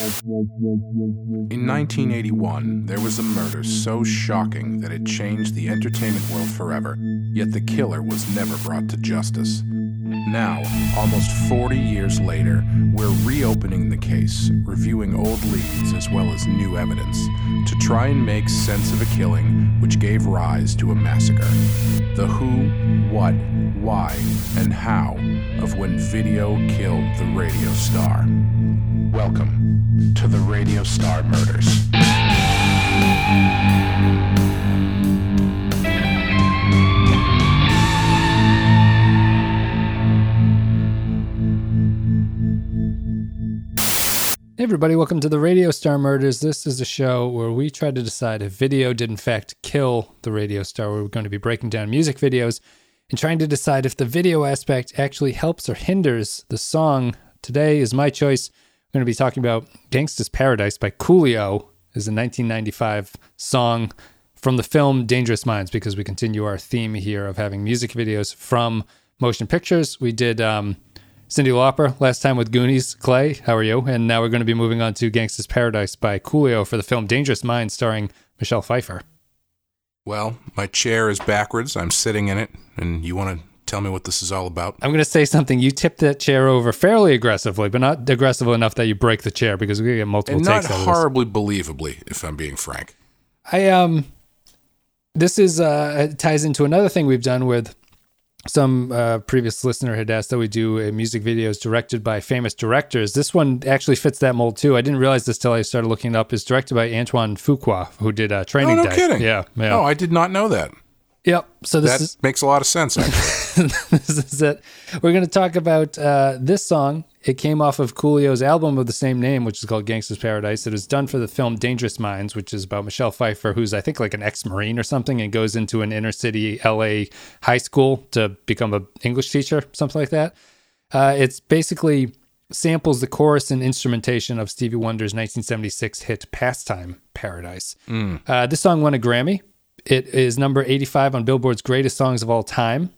In 1981, there was a murder so shocking that it changed the entertainment world forever, yet the killer was never brought to justice. Now, almost 40 years later, we're reopening the case, reviewing old leads as well as new evidence, to try and make sense of a killing which gave rise to a massacre. The who, what, why, and how of when video killed the radio star. Welcome to the Radio Star Murders. Hey everybody, welcome to the Radio Star Murders. This is a show where we try to decide if video did in fact kill the radio star. We're going to be breaking down music videos and trying to decide if the video aspect actually helps or hinders the song. Today is my choice. Going to be talking about Gangsta's Paradise by Coolio is a 1995 song from the film Dangerous Minds because we continue our theme here of having music videos from motion pictures. We did um, Cyndi Lauper last time with Goonies. Clay, how are you? And now we're going to be moving on to Gangsta's Paradise by Coolio for the film Dangerous Minds starring Michelle Pfeiffer. Well, my chair is backwards. I'm sitting in it, and you want to tell me what this is all about? I'm going to say something. You tipped that chair over fairly aggressively, but not aggressive enough that you break the chair because we get multiple and takes not horribly believably, if I'm being frank. I um, this is uh it ties into another thing we've done with some uh, previous listener had asked that we do music videos directed by famous directors. This one actually fits that mold too. I didn't realize this till I started looking it up. It's directed by Antoine Fuqua, who did uh, Training Oh, no Day. kidding. Yeah, yeah. Oh, I did not know that. Yep. So this That is makes a lot of sense. This is it. We're going to talk about uh, this song. It came off of Coolio's album of the same name, which is called Gangsta's Paradise. It was done for the film Dangerous Minds, which is about Michelle Pfeiffer, who's I think like an ex-marine or something, and goes into an inner city LA high school to become a English teacher, something like that. Uh, it's basically samples the chorus and instrumentation of Stevie Wonder's 1976 hit "Pastime Paradise." Uh, this song won a Grammy. It is number 85 on Billboard's Greatest Songs of All Time.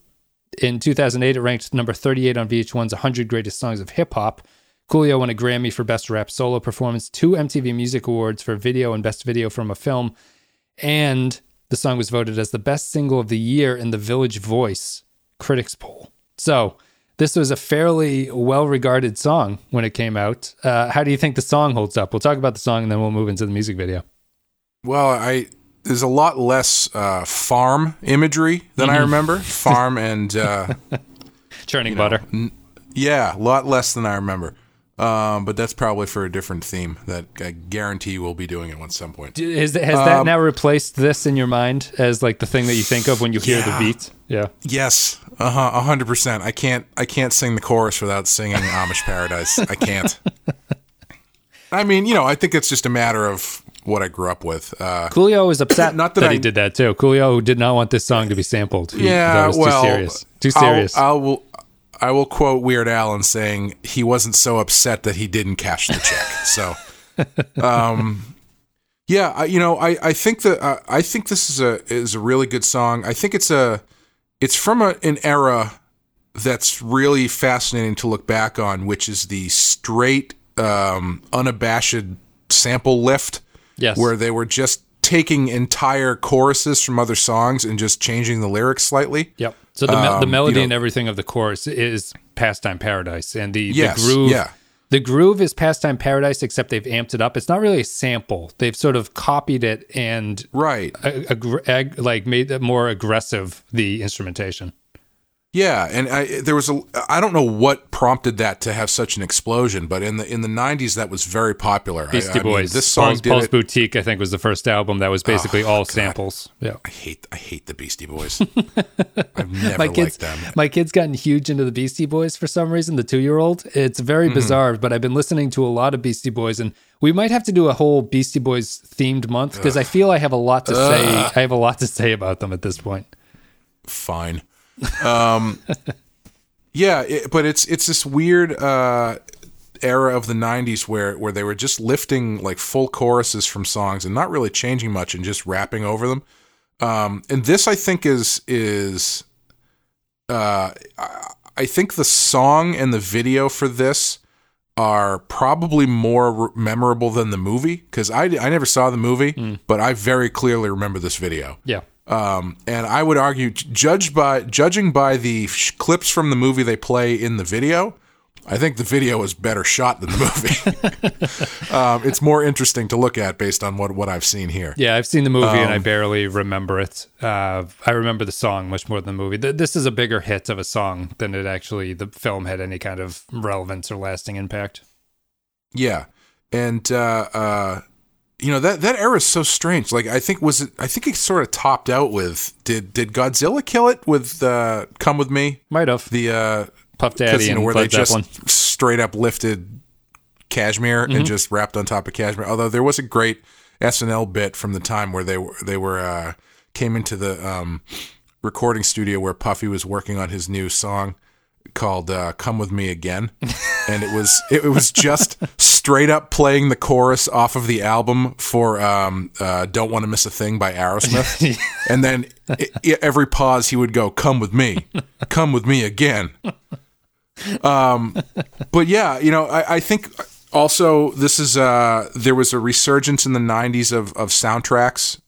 In 2008, it ranked number 38 on VH1's 100 Greatest Songs of Hip Hop. Coolio won a Grammy for Best Rap Solo Performance, two MTV Music Awards for Video and Best Video from a Film, and the song was voted as the best single of the year in the Village Voice Critics Poll. So, this was a fairly well regarded song when it came out. Uh, how do you think the song holds up? We'll talk about the song and then we'll move into the music video. well, I there's a lot less uh, farm imagery than I remember. Farm and uh, Churning butter. yeah, a lot less than I remember. Um, but that's probably for a different theme that I guarantee we'll be doing it at some point. Is that, has that now replaced this in your mind as like the thing that you think of when you hear Yeah. the beat? Yeah. Yes, uh huh, a hundred percent. I can't, I can't sing the chorus without singing Amish Paradise. I can't. I mean, you know, I think it's just a matter of what I grew up with. Uh, Coolio was upset Not that, that he did that too. Coolio did not want this song to be sampled. He, yeah, that was well, too serious. Too I'll- I will, I will quote Weird Al in saying he wasn't so upset that he didn't cash the check. so, um, yeah, I, you know, I, I think that uh, I think this is a is a really good song. I think it's a it's from a, an era that's really fascinating to look back on, which is the straight, um, unabashed sample lift yes. where they were just taking entire choruses from other songs and just changing the lyrics slightly. Yep. So the, me- the Um, melody you know- and everything of the chorus is Pastime Paradise, and the, Yes, the groove. yeah. The groove is Pastime Paradise, except they've amped it up. It's not really a sample. They've sort of copied it and Right. ag- ag- like made it more aggressive. The instrumentation. Yeah, and I, there was a I don't know what prompted that to have such an explosion, but in the in the 90s that was very popular. I- Beastie I mean, Boys. this song Paul's, did Paul's it. Boutique, I think, was the first album that was basically all samples. Yeah. I hate I hate the Beastie Boys. I've never my liked them. my kid's gotten huge into the Beastie Boys for some reason, the 2-year-old. It's very Mm-hmm. bizarre, but I've been listening to a lot of Beastie Boys and we might have to do a whole Beastie Boys themed month because I feel I have a lot to say. I have a lot to say about them at this point. Fine. Um, yeah, it, but it's it's this weird uh, era of the 90s where where they were just lifting like full choruses from songs and not really changing much and just rapping over them. Um, and this I think is is uh, I- I think the song and the video for this are probably more re- memorable than the movie because I, I never saw the movie, but I very clearly remember this video. Yeah. Um, and I would argue, judged by judging by the sh- clips from the movie they play in the video, I think the video is better shot than the movie. um, it's more interesting to look at based on what what I've seen here. Yeah, I've seen the movie and I Um, barely remember it. Uh, I remember the song much more than the movie. Th- This is a bigger hit of a song than it actually the film had any kind of relevance or lasting impact. Yeah, and uh, uh, you know that that era is so strange. Like I think was it? I think it sort of topped out with did did Godzilla kill it with uh, "Come with Me"? Might have The uh, Puff Daddy you know and where they just Zeppelin. straight up lifted Kashmir Mm-hmm. and just rapped on top of Kashmir. Although there was a great SNL bit from the time where they were they were uh, came into the um, recording studio where Puffy was working on his new song called uh, "Come with Me Again," and it was it, was just straight up playing the chorus off of the album for um, uh, "Don't Want to Miss a Thing" by Aerosmith, and then i i every pause he would go, "Come with me, come with me again." Um, but yeah, you know, I, I think also this is uh, there was a resurgence in the '90s of of soundtracks.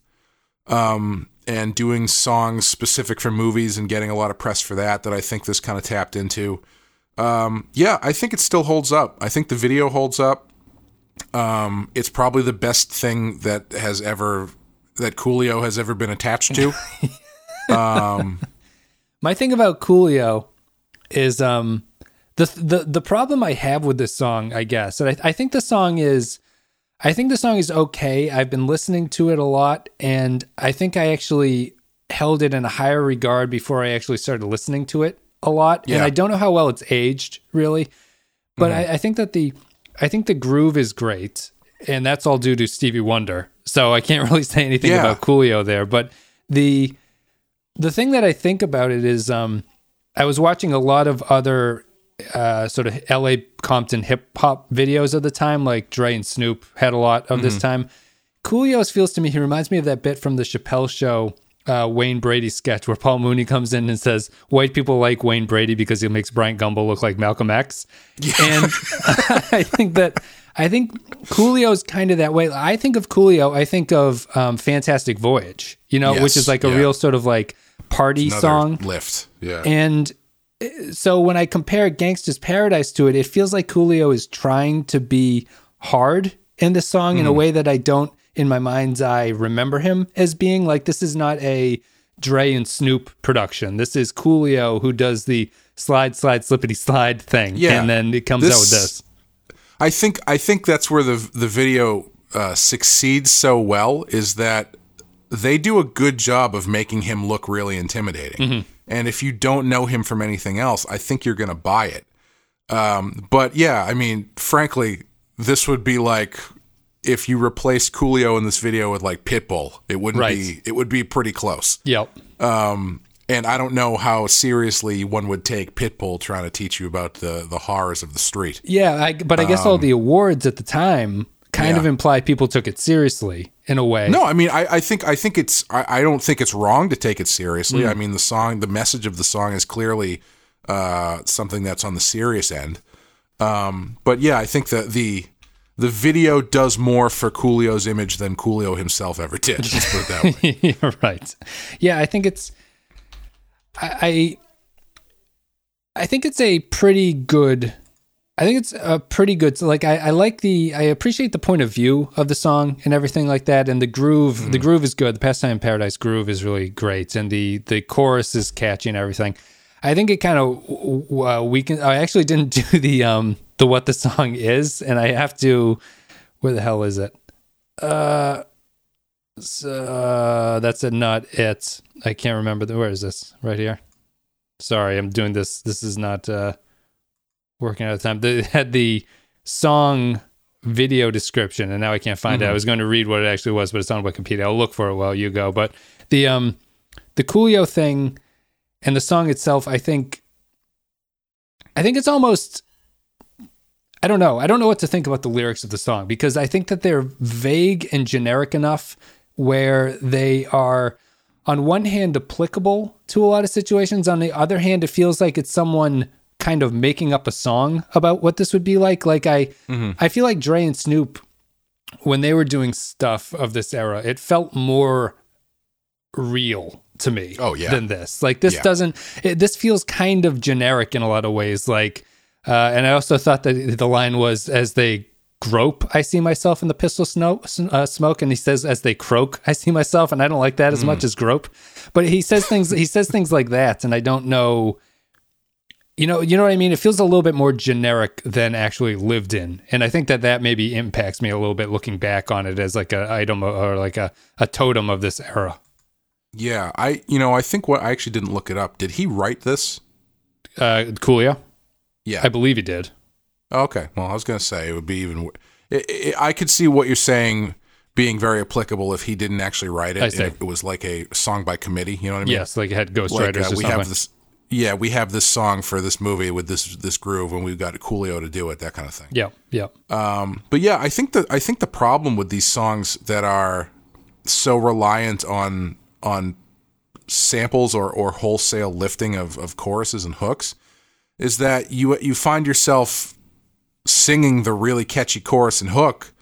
Um, and doing songs specific for movies and getting a lot of press for that that I think this kind of tapped into. Um, yeah, I think it still holds up. I think the video holds up. Um, it's probably the best thing that has ever that Coolio has ever been attached to. My thing about Coolio is um the the the problem I have with this song, I guess, and I, I think the song is I think the song is okay. I've been listening to it a lot, and I think I actually held it in a higher regard before I actually started listening to it a lot. And I don't know how well it's aged, really. But I, I think that the I think the groove is great, and that's all due to Stevie Wonder. So I can't really say anything Yeah. about Coolio there. But the the thing that I think about it is um I was watching a lot of other uh, sort of LA Compton hip hop videos of the time, like Dre and Snoop had a lot of this time. Coolio's feels to me, he reminds me of that bit from the Chappelle show, uh, Wayne Brady sketch, where Paul Mooney comes in and says, White people like Wayne Brady because he makes Bryant Gumbel look like Malcolm X. And I think that. I think Coolio's kind of that way. I think of Coolio, I think of um, Fantastic Voyage, you know, which is like a yeah. real sort of like party song. lift. Yeah. And so when I compare Gangsta's Paradise to it, it feels like Coolio is trying to be hard in the song in a way that I don't, in my mind's eye, remember him as being. Like, this is not a Dre and Snoop production. This is Coolio who does the slide, slide, slippity slide thing. Yeah. And then it comes out with this. I think I think that's where the the video uh, succeeds so well is that they do a good job of making him look really intimidating. And if you don't know him from anything else, I think you're going to buy it. Um, but yeah, I mean, frankly, this would be like if you replaced Coolio in this video with like Pitbull. It wouldn't Right. be. It would be pretty close. Yep. And I don't know how seriously one would take Pitbull trying to teach you about the the horrors of the street. Yeah, I, but I guess all the awards at the time kind Um, yeah. of imply people took it seriously in a way. No, I mean, I, I think I think it's I, I don't think it's wrong to take it seriously. Mm. I mean, the song, the message of the song is clearly uh, something that's on the serious end. Um, but yeah, I think that the the video does more for Coolio's image than Coolio himself ever did. Let's put it that way. Right. Yeah, I think it's I I I think it's a pretty good I think it's a pretty good like I, I like the I appreciate the point of view of the song and everything like that and the groove the groove is good the pastime in paradise groove is really great and the the chorus is catchy and everything I think it kind of uh, weaken I actually didn't do the um the what the song is and I have to where the hell is it uh, so that's a not it. I can't remember the where is this? Right here. Sorry, I'm doing this. This is not uh working out of time. They had the song video description and now I can't find it. I was going to read what it actually was, but it's on Wikipedia. I'll look for it while you go. But the um the Coolio thing and the song itself, I think I think it's almost I don't know. I don't know what to think about the lyrics of the song because I think that they're vague and generic enough where they are, on one hand, applicable to a lot of situations. On the other hand, it feels like it's someone kind of making up a song about what this would be like. Like I, Mm-hmm. I feel like Dre and Snoop, when they were doing stuff of this era, it felt more real to me. Oh, yeah. than this. Like this Yeah. doesn't. It, this feels kind of generic in a lot of ways. Like, uh, and I also thought that the line was as they grope, I see myself in the pistol snow, uh, smoke, and he says as they croak, I see myself, and I don't like that as Mm. much as grope. But he says things. he says things like that, and I don't know. You know, you know what I mean. It feels a little bit more generic than actually lived in, and I think that that maybe impacts me a little bit looking back on it as like a item or like a, a totem of this era. Yeah, I you know I think what I actually didn't look it up. Did he write this? Uh, Coolio, Yeah. I believe he did. Okay. Well, I was gonna say it would be even. It, it, I could see what you're saying being very applicable if he didn't actually write it. It, it was like a song by committee. You know what I mean? Yes, like it had Like ghostwriters uh, we something. have this. Yeah, we have this song for this movie with this this groove, and we've got Coolio to do it. That kind of thing. yeah, yeah, Um, but yeah, I think that I think the problem with these songs that are so reliant on on samples or, or wholesale lifting of, of choruses and hooks is that you you find yourself singing the really catchy chorus and hook,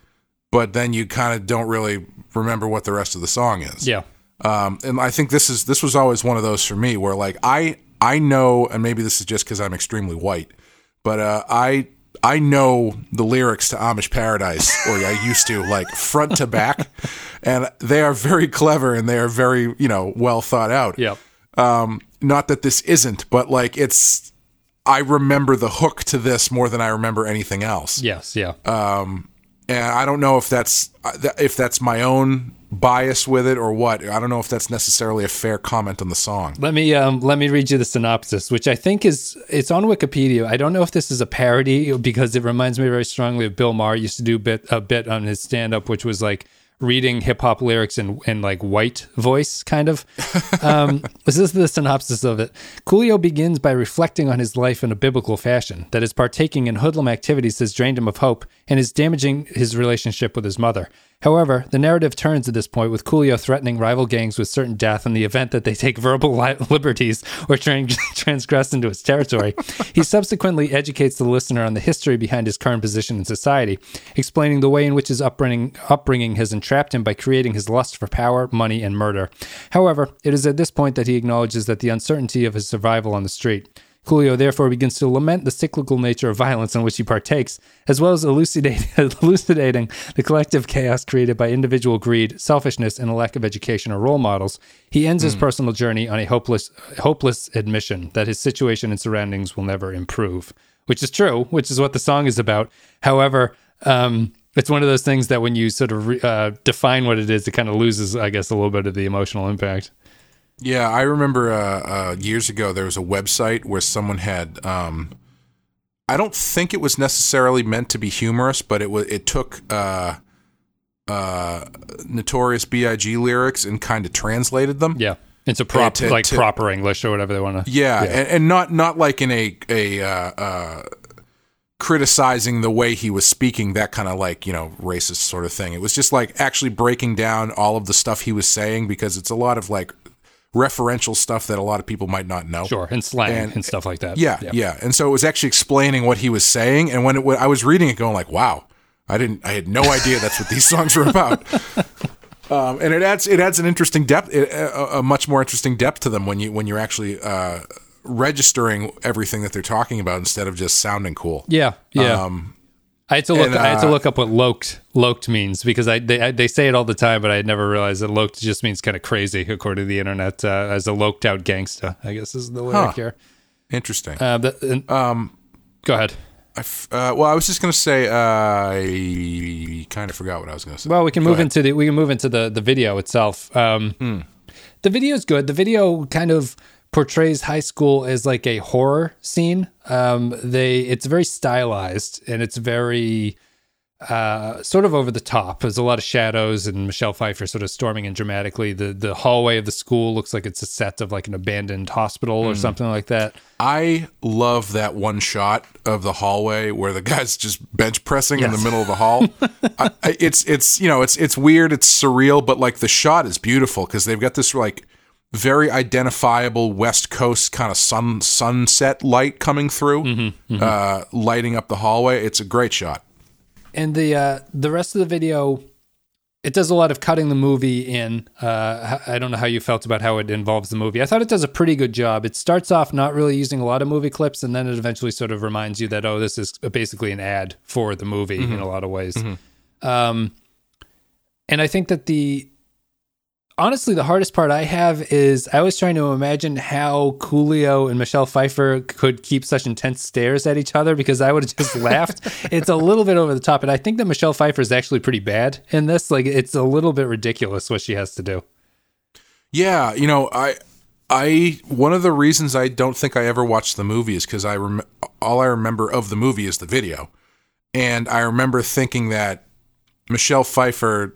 but then you kind of don't really remember what the rest of the song is. yeah. Um, and I think this is this was always one of those for me where like I I know, and maybe this is just because I'm extremely white, but uh, I I know the lyrics to Amish Paradise, or I used to, like front to back, and they are very clever and they are very you know well thought out. Yep. Um, not that this isn't, but like it's. I remember the hook to this more than I remember anything else Yes. Yeah. Um, and I don't know if that's if that's my own bias with it or what. I don't know if that's necessarily a fair comment on the song. let me um let me read you the synopsis, which I think is it's on Wikipedia. I don't know if this is a parody because it reminds me very strongly of Bill Maher used to do a bit a bit on his stand up, which was like reading hip hop lyrics in, in like white voice, kind of. Um, this is the synopsis of it. Coolio begins by reflecting on his life in a biblical fashion, that his partaking in hoodlum activities has drained him of hope and is damaging his relationship with his mother. However, the narrative turns at this point with Coolio threatening rival gangs with certain death in the event that they take verbal li- liberties or tran- transgress into his territory. he subsequently educates the listener on the history behind his current position in society, explaining the way in which his upbringing, upbringing has entrapped him by creating his lust for power, money, and murder. However, it is at this point that he acknowledges that the uncertainty of his survival on the street. Coolio therefore begins to lament the cyclical nature of violence in which he partakes, as well as elucidate, elucidating the collective chaos created by individual greed, selfishness, and a lack of education or role models. He ends his personal journey on a hopeless, hopeless admission that his situation and surroundings will never improve, which is true, which is what the song is about. However, um, it's one of those things that when you sort of re- uh, define what it is, it kind of loses, I guess, a little bit of the emotional impact. Yeah, I remember uh, uh, years ago there was a website where someone had. Um, I don't think it was necessarily meant to be humorous, but it was. It took uh, uh, Notorious B.I.G. lyrics and kind of translated them. Yeah. Into prop, to- like to- proper English or whatever they want to. Yeah, And, and not not like in a a uh, uh, criticizing the way he was speaking, that kind of like you know racist sort of thing. It was just like actually breaking down all of the stuff he was saying because it's a lot of like referential stuff that a lot of people might not know. Sure, and slang And- and, stuff like that. Yeah, yeah, And so it was actually explaining what he was saying, and when, it, when I was reading it, going like, "Wow, I didn't, I had no idea that's what these songs were about." Um, and it adds it adds an interesting depth, a, a much more interesting depth to them when you when you're actually uh, registering everything that they're talking about instead of just sounding cool. yeah, yeah. Um, I had to look. and, I had to uh, look up what "loked" "loked" means because I they, I they say it all the time, but I had never realized that "loked" just means kind of crazy according to the internet uh, as a loked out gangsta. I guess is the lyric Huh. here. interesting. Uh, but, and- um, go ahead. I f- uh, well, I was just gonna say uh, I kind of forgot what I was gonna say. Well, we can Go move ahead. into the we can move into the the video itself. Um, The video is good. The video kind of portrays high school as like a horror scene. Um, they it's very stylized and it's very uh, sort of over the top. There's a lot of shadows and Michelle Pfeiffer sort of storming in dramatically. The the hallway of the school looks like it's a set of like an abandoned hospital or something like that. I love that one shot of the hallway where the guy's just bench pressing in the middle of the hall. I, I, it's it's you know it's it's weird, it's surreal, but like the shot is beautiful because they've got this like very identifiable West Coast kind of sun sunset light coming through, Mm-hmm, Uh, lighting up the hallway. It's a great shot. And the uh, the rest of the video, it does a lot of cutting the movie in. Uh, I don't know how you felt about how it involves the movie. I thought it does a pretty good job. It starts off not really using a lot of movie clips, and then it eventually sort of reminds you that oh, this is basically an ad for the movie in a lot of ways. Um, and I think that the honestly the hardest part I have is I was trying to imagine how Coolio and Michelle Pfeiffer could keep such intense stares at each other because I would have just laughed. It's a little bit over the top, and I think that Michelle Pfeiffer is actually pretty bad in this. Like it's a little bit ridiculous what she has to do. Yeah, you know, I I one of the reasons I don't think I ever watched the movie is because I rem- all I remember of the movie is the video, and I remember thinking that Michelle Pfeiffer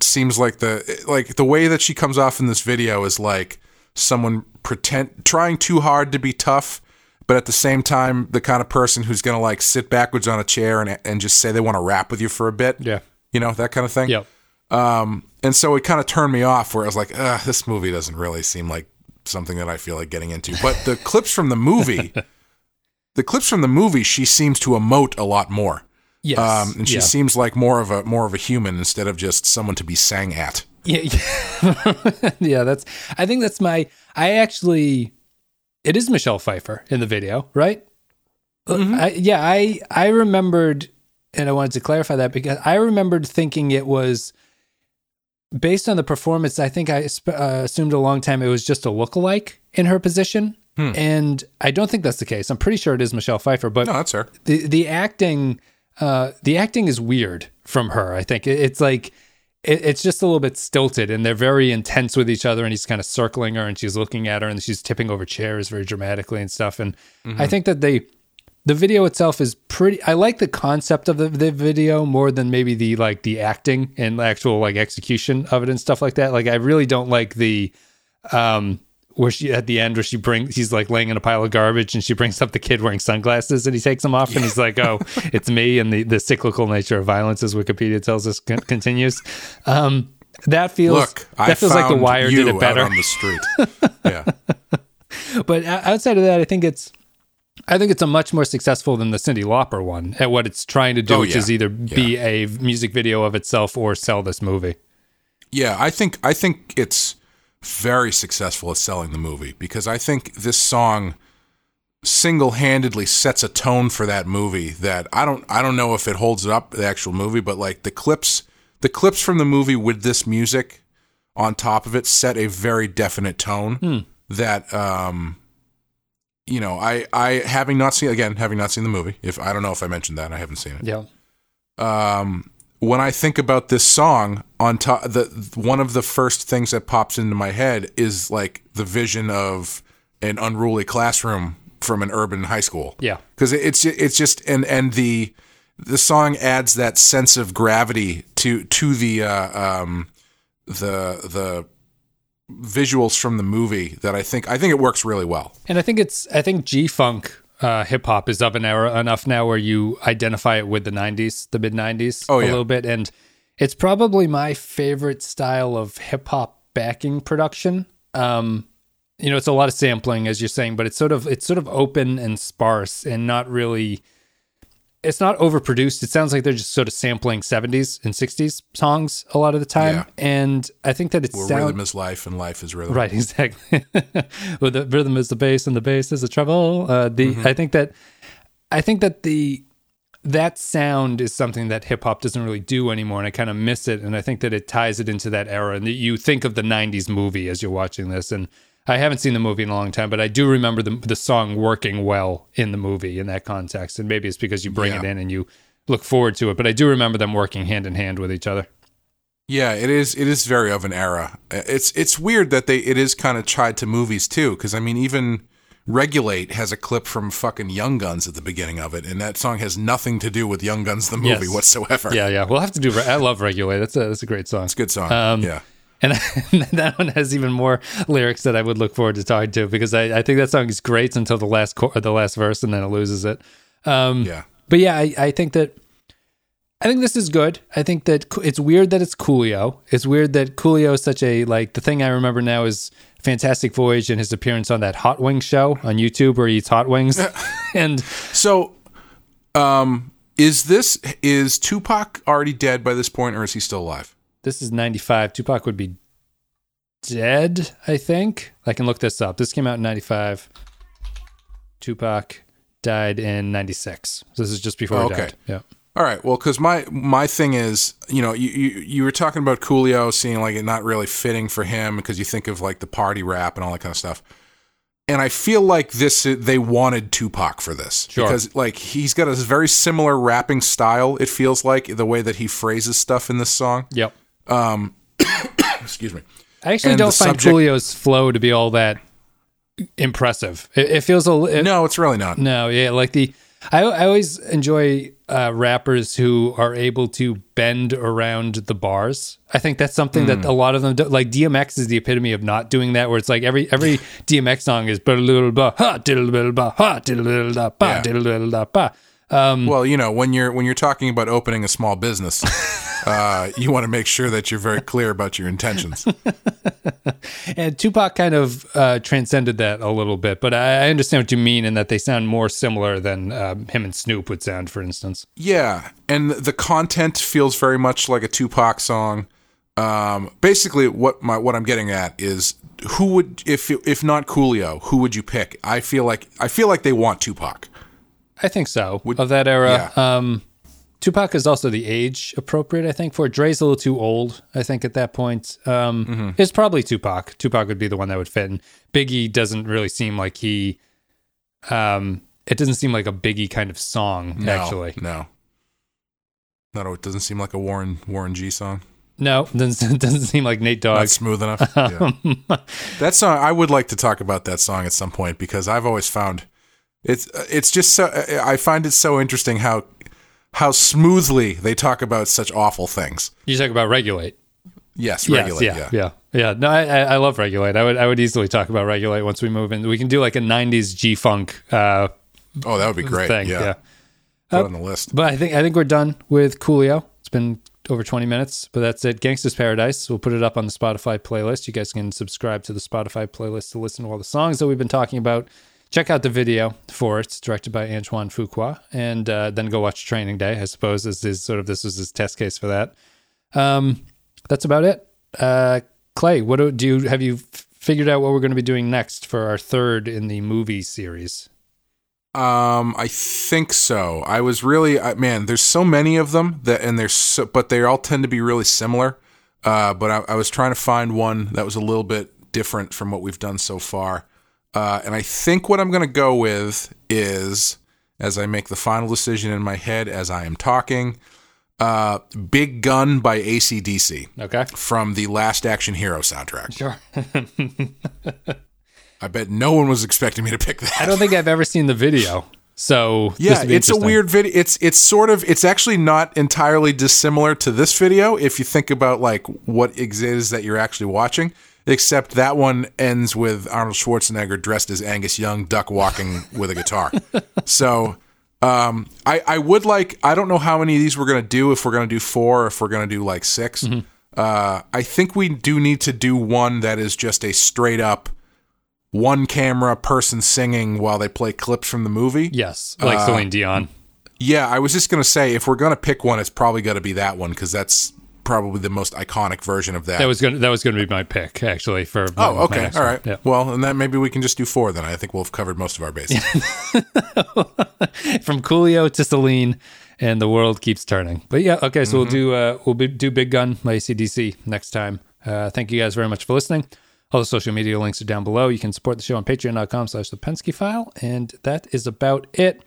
seems like the like the way that she comes off in this video is like someone pretend trying too hard to be tough, but at the same time the kind of person who's gonna like sit backwards on a chair and and just say they want to rap with you for a bit. Yeah. you know that kind of thing. Yep. Um, and so it kind of turned me off where I was like, this movie doesn't really seem like something that I feel like getting into. But the clips from the movie, the clips from the movie, she seems to emote a lot more. Yes. Um, and she yeah. seems like more of a more of a human instead of just someone to be sang at. Yeah, yeah. yeah, that's. I think that's my. I actually, it is Michelle Pfeiffer in the video, right? I, yeah, I I remembered, and I wanted to clarify that because I remembered thinking it was based on the performance. I think I sp- uh, assumed a long time it was just a lookalike in her position, and I don't think that's the case. I'm pretty sure it is Michelle Pfeiffer, but No, that's her. the the acting uh the acting is weird from her i think. It's like it, it's just a little bit stilted and they're very intense with each other and he's kind of circling her and she's looking at her and she's tipping over chairs very dramatically and stuff. And i think that they the video itself is pretty i like the concept of the, the video more than maybe the like the acting and actual like execution of it and stuff like that. Like i really don't like the um where she at the end where she brings he's like laying in a pile of garbage and she brings up the kid wearing sunglasses and he takes them off and he's like oh it's me and the the cyclical nature of violence as wikipedia tells us con- continues um that feels Look, I that feels like the wire did it better on the street. yeah, but outside of that i think it's I think it's a much more successful than the Cyndi Lauper one at what it's trying to do, Oh, which yeah. is either be a music video of itself or sell this movie. yeah. I think I think it's very successful at selling the movie because I think this song single-handedly sets a tone for that movie that I don't I don't know if it holds up the actual movie but like the clips the clips from the movie with this music on top of it set a very definite tone that um you know I I having not seen again having not seen the movie if I don't know if I mentioned that I haven't seen it Yeah. um, when I think about this song, on top, the one of the first things that pops into my head is like the vision of an unruly classroom from an urban high school. Yeah. because it's it's just and and the the song adds that sense of gravity to to the uh, um, the the visuals from the movie that I think I think it works really well. And I think it's I think G Funk uh, hip hop is of an era enough now where you identify it with the '90s, the mid '90s, Oh, a yeah. little bit, and it's probably my favorite style of hip hop backing production. Um, you know, it's a lot of sampling, as you're saying, but it's sort of it's sort of open and sparse, and not really. It's not overproduced. It sounds like they're just sort of sampling 70s and 60s songs a lot of the time, Yeah. and I think that it's Where sound- rhythm is life and life is rhythm. Right, exactly. Well, the rhythm is the bass, and the bass is the treble. Uh, the I think that I think that the that sound is something that hip hop doesn't really do anymore, and I kind of miss it. And I think that it ties it into that era. And you think of the '90s movie as you're watching this, and I haven't seen the movie in a long time, but I do remember the the song working well in the movie in that context. And maybe it's because you bring it in and you look forward to it. But I do remember them working hand in hand with each other. Yeah, it is. It is very of an era. It's it's weird that they it is kind of tied to movies too. Because I mean, even Regulate has a clip from fucking Young Guns at the beginning of it, and that song has nothing to do with Young Guns the movie Yes. whatsoever. Yeah, yeah. We'll have to do. I love Regulate. That's a that's a great song. it's a good song. Um, yeah, And that one has even more lyrics that I would look forward to talking to because I, I think that song is great until the last chor- the last verse and then it loses it. Um, yeah, But yeah, I, I think that I think this is good. I think that it's weird that it's Coolio. It's weird that Coolio is such a like the thing I remember now is Fantastic Voyage and his appearance on that Hot Wing show on YouTube where he eats hot wings. and So, um, is this is Tupac already dead by this point, or is he still alive? This is 95. Tupac would be dead, I think. I can look this up. This came out in 95. Tupac died in 96. So this is just before he Okay. died. Yeah. All right. Well, because my my thing is, you know, you, you you were talking about Coolio seeing like it not really fitting for him because you think of like the party rap and all that kind of stuff. And I feel like this they wanted Tupac for this Sure. because like he's got a very similar rapping style. It feels like the way that he phrases stuff in this song. Yep. Excuse me. I actually And don't find subject- Coolio's flow to be all that impressive. It, it feels a it, No, it's really not. no, yeah, like the I I always enjoy uh, rappers who are able to bend around the bars. I think that's something that a lot of them do. Like DMX is the epitome of not doing that. Where it's like every every DMX song is blah blah blah ha diddle blah blah ha diddle blah blah diddle blah blah ba. Um, Well, you know, when you're when you're talking about opening a small business, uh, you want to make sure that you're very clear about your intentions. And Tupac kind of uh, transcended that a little bit, but I, understand what you mean in that they sound more similar than um, him and Snoop would sound, for instance. Yeah, and the content feels very much like a Tupac song. Um, basically, what my what I'm getting at is who would if if not Coolio, who would you pick? I feel like I feel like they want Tupac. I think so. of that era, yeah. um, Tupac is also the age appropriate. I think for. Dre's a little too old. I think at that point, um, Mm-hmm. it's probably Tupac. Tupac would be the one that would fit. And Biggie doesn't really seem like he. Um, it doesn't seem like a Biggie kind of song. No, Actually, no, no, it doesn't seem like a Warren Warren G song. no, it doesn't, doesn't seem like Nate Dogg. Not smooth enough. Yeah. that song, I would like to talk about that song at some point because I've always found it's it's just so I find it so interesting how how smoothly they talk about such awful things. You talk about regulate. Yes, Yes, regulate. yeah, yeah. yeah, yeah. No, I, I love regulate. I would, I would easily talk about regulate once we move in. We can do like a '90s G funk uh, Oh, that would be great. thing. yeah. yeah. Put it on the list. But I think I think we're done with Coolio. It's been over 20 minutes, but that's it. Gangsta's Paradise. We'll put it up on the Spotify playlist. You guys can subscribe to the Spotify playlist to listen to all the songs that we've been talking about. Check out the video for it. It's directed by Antoine Fuqua, and uh, then go watch Training Day. I suppose this is sort of this was his test case for that. Um, that's about it. Uh, Clay, what do, do you have you f- figured out what we're going to be doing next for our third in the movie series? Um, I think so. I was really, I, man. There's so many of them that, and there's, so, but they all tend to be really similar. Uh, but I, I was trying to find one that was a little bit different from what we've done so far. Uh, and I think what I'm going to go with is, as I make the final decision in my head as I am talking, uh, "Big Gun" by ACDC Okay. from the Last Action Hero soundtrack. Sure. I bet no one was expecting me to pick that. I don't think I've ever seen the video. So Yeah, it's a weird video. It's it's sort of it's actually not entirely dissimilar to this video if you think about like what it is that you're actually watching. Except that one ends with Arnold Schwarzenegger dressed as Angus Young, duck walking with a guitar. So um, I I would like I don't know how many of these we're gonna do. If we're gonna do four, or if we're gonna do like 6 Mm-hmm. Uh, I think we do need to do one that is just a straight up one camera person singing while they play clips from the movie. Yes, like Uh, Celine Dion. Yeah, I was just gonna say if we're gonna pick one, it's probably gonna be that one because that's probably the most iconic version of that. That was going. That was going to be my pick actually for. oh, okay, all Yeah. Well, and then maybe we can just do four. Then I think we'll have covered most of our bases. From Coolio to Celine, and the world keeps turning. But yeah, okay. So Mm-hmm. we'll do. Uh, we'll be, do Big Gun by ACDC next time. Uh, thank you guys very much for listening. All the social media links are down below. You can support the show on patreon.com slash the Pensky file. And that is about it.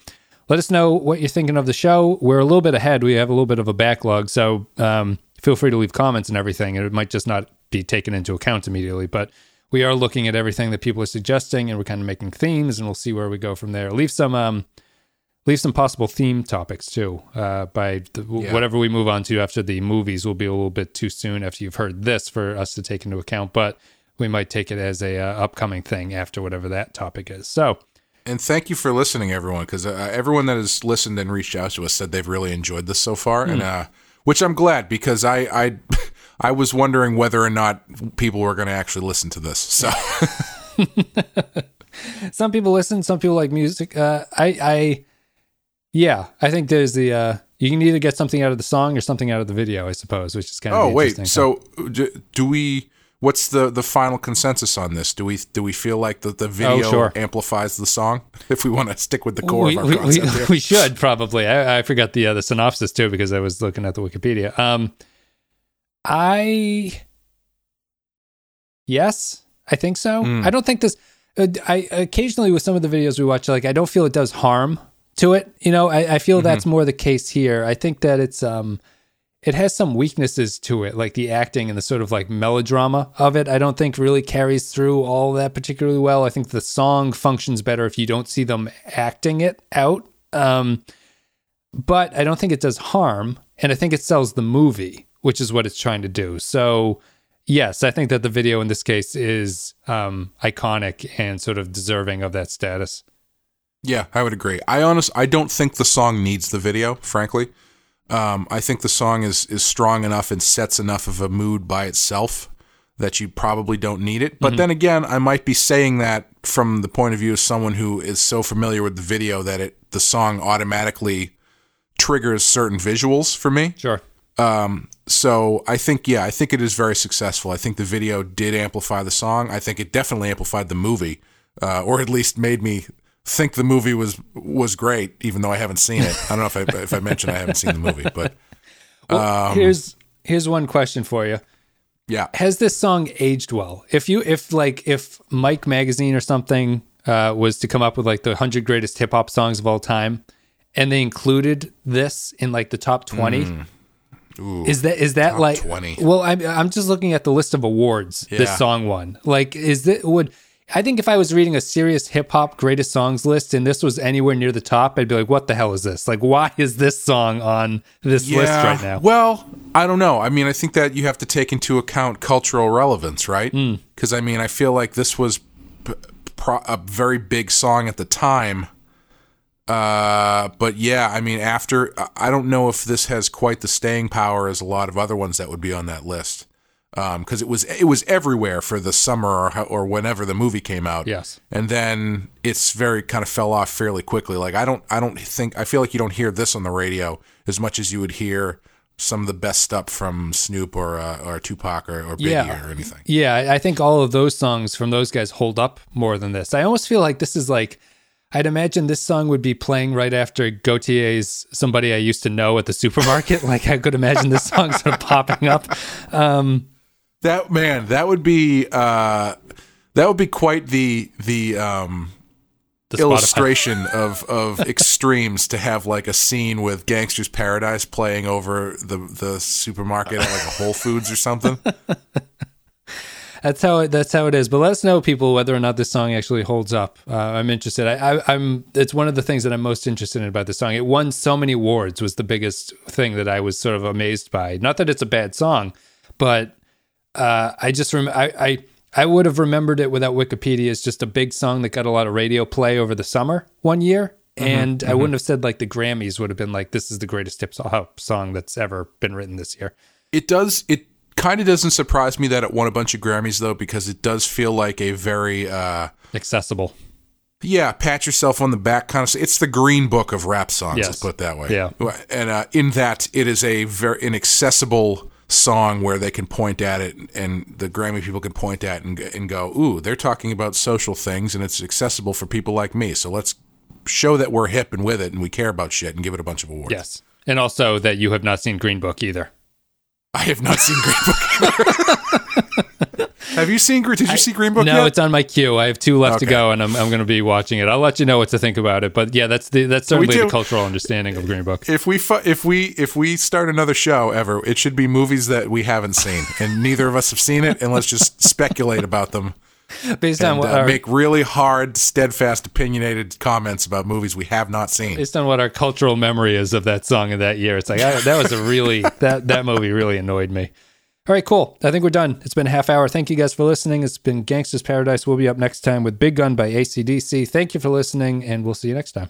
Let us know what you're thinking of the show. We're a little bit ahead. We have a little bit of a backlog. So um, feel free to leave comments and everything. It might just not be taken into account immediately. But we are looking at everything that people are suggesting and we're kind of making themes and we'll see where we go from there. Leave some um, leave some possible theme topics too. Uh, by the, Yeah. whatever we move on to after the movies will be a little bit too soon after you've heard this for us to take into account, but we might take it as a uh, upcoming thing after whatever that topic is. So and thank you for listening, everyone, because uh, everyone that has listened and reached out to us said they've really enjoyed this so far, Hmm. and uh, which I'm glad because I I I was wondering whether or not people were going to actually listen to this. So some people listen, some people like music. Uh, I, I, yeah, I think there's the uh, you can either get something out of the song or something out of the video, I suppose, which is kind of oh wait, so do, do we? What's the the final consensus on this? Do we do we feel like the the video sure. amplifies the song? If we want to stick with the core we, of our we, we, concept here. we should probably. I, I forgot the uh, the synopsis too because I was looking at the Wikipedia. Um, I yes, I think so. Mm. I don't think this. Uh, I occasionally with some of the videos we watch, like I don't feel it does harm to it. You know, I, I feel Mm-hmm. that's more the case here. I think that it's um, it has some weaknesses to it, like the acting and the sort of like melodrama of it. I don't think really carries through all that particularly well. I think the song functions better if you don't see them acting it out. Um, but I don't think it does harm, and I think it sells the movie, which is what it's trying to do. So, yes, I think that the video in this case is um, iconic and sort of deserving of that status. Yeah, I would agree. I honest, I don't think the song needs the video. Frankly, um, I think the song is is strong enough and sets enough of a mood by itself that you probably don't need it. But then again, I might be saying that from the point of view of someone who is so familiar with the video that it the song automatically triggers certain visuals for me. Sure. Um, so I think, yeah, I think it is very successful. I think the video did amplify the song. I think it definitely amplified the movie, uh, or at least made me think the movie was was great, even though I haven't seen it. I don't know if I if I mentioned I haven't seen the movie, but Well, here's here's one question for you. yeah, Has this song aged well? If you if like if Mike Magazine or something uh, was to come up with like the hundred greatest hip hop songs of all time, and they included this in like the top twenty. Is that is that like 20. Well, I'm I'm just looking at the list of awards this song won. Like, is that would I think if I was reading a serious hip hop greatest songs list and this was anywhere near the top, I'd be like, what the hell is this? Like, why is this song on this list right now? Well, I don't know. I mean, I think that you have to take into account cultural relevance, right? Hmm. Because I mean, I feel like this was p- pro- a very big song at the time. Uh, but yeah, I mean, after I don't know if this has quite the staying power as a lot of other ones that would be on that list. Because it was it was everywhere for the summer or or whenever the movie came out Yes. and then it's very kind of fell off fairly quickly. Like I don't, I don't think I feel like you don't hear this on the radio as much as you would hear some of the best stuff from Snoop or uh, or Tupac or, or Biggie Yeah. or anything. Yeah, I- I think all of those songs from those guys hold up more than this. I almost feel like this is like I'd imagine this song would be playing right after Gotye's "Somebody I Used to Know" at the supermarket. like I could imagine this song sort of popping up. Um, That man, that would be uh, that would be quite the the um, the illustration of of extremes to have like a scene with Gangster's Paradise playing over the the supermarket at like a Whole Foods or something. That's how it. That's how it is. But let us know, people, whether or not this song actually holds up. Uh, I'm interested. I, I, I'm. It's one of the things that I'm most interested in about this song. It won so many awards. Was the biggest thing that I was sort of amazed by. Not that it's a bad song, but uh, I just rem- I, I I would have remembered it without Wikipedia as just a big song that got a lot of radio play over the summer one year. And I wouldn't have said like the Grammys would have been like this is the greatest hip hop song that's ever been written this year. It does. It kind of doesn't surprise me that it won a bunch of Grammys though, because it does feel like a very, uh, Accessible. yeah, pat yourself on the back kind of. It's the Green Book of rap songs. Yes. Let's put it that way. Yeah. and uh, in that it is a very an accessible song where they can point at it and the Grammy people can point at it and, and go, ooh, they're talking about social things and it's accessible for people like me. So let's show that we're hip and with it and we care about shit and give it a bunch of awards. Yes. And also that you have not seen Green Book either. I have not seen Green Book. have you seen Green? Did you see Green Book No, yet? it's on my queue. I have two left to go, and I'm, I'm going to be watching it. I'll let you know what to think about it. But yeah, that's the that's certainly do. the cultural understanding of Green Book. if we fu- if we if we start another show ever, it should be movies that we haven't seen, and neither of us have seen it, and let's just speculate about them Based on what uh, our, make really hard, steadfast, opinionated comments about movies we have not seen. based on what our cultural memory is of that song of that year, it's like I, that was a really that that movie really annoyed me. All right, cool. I think we're done. It's been a half hour. Thank you guys for listening. It's been Gangsta's Paradise. We'll be up next time with Big Gun by ACDC. Thank you for listening, and we'll see you next time.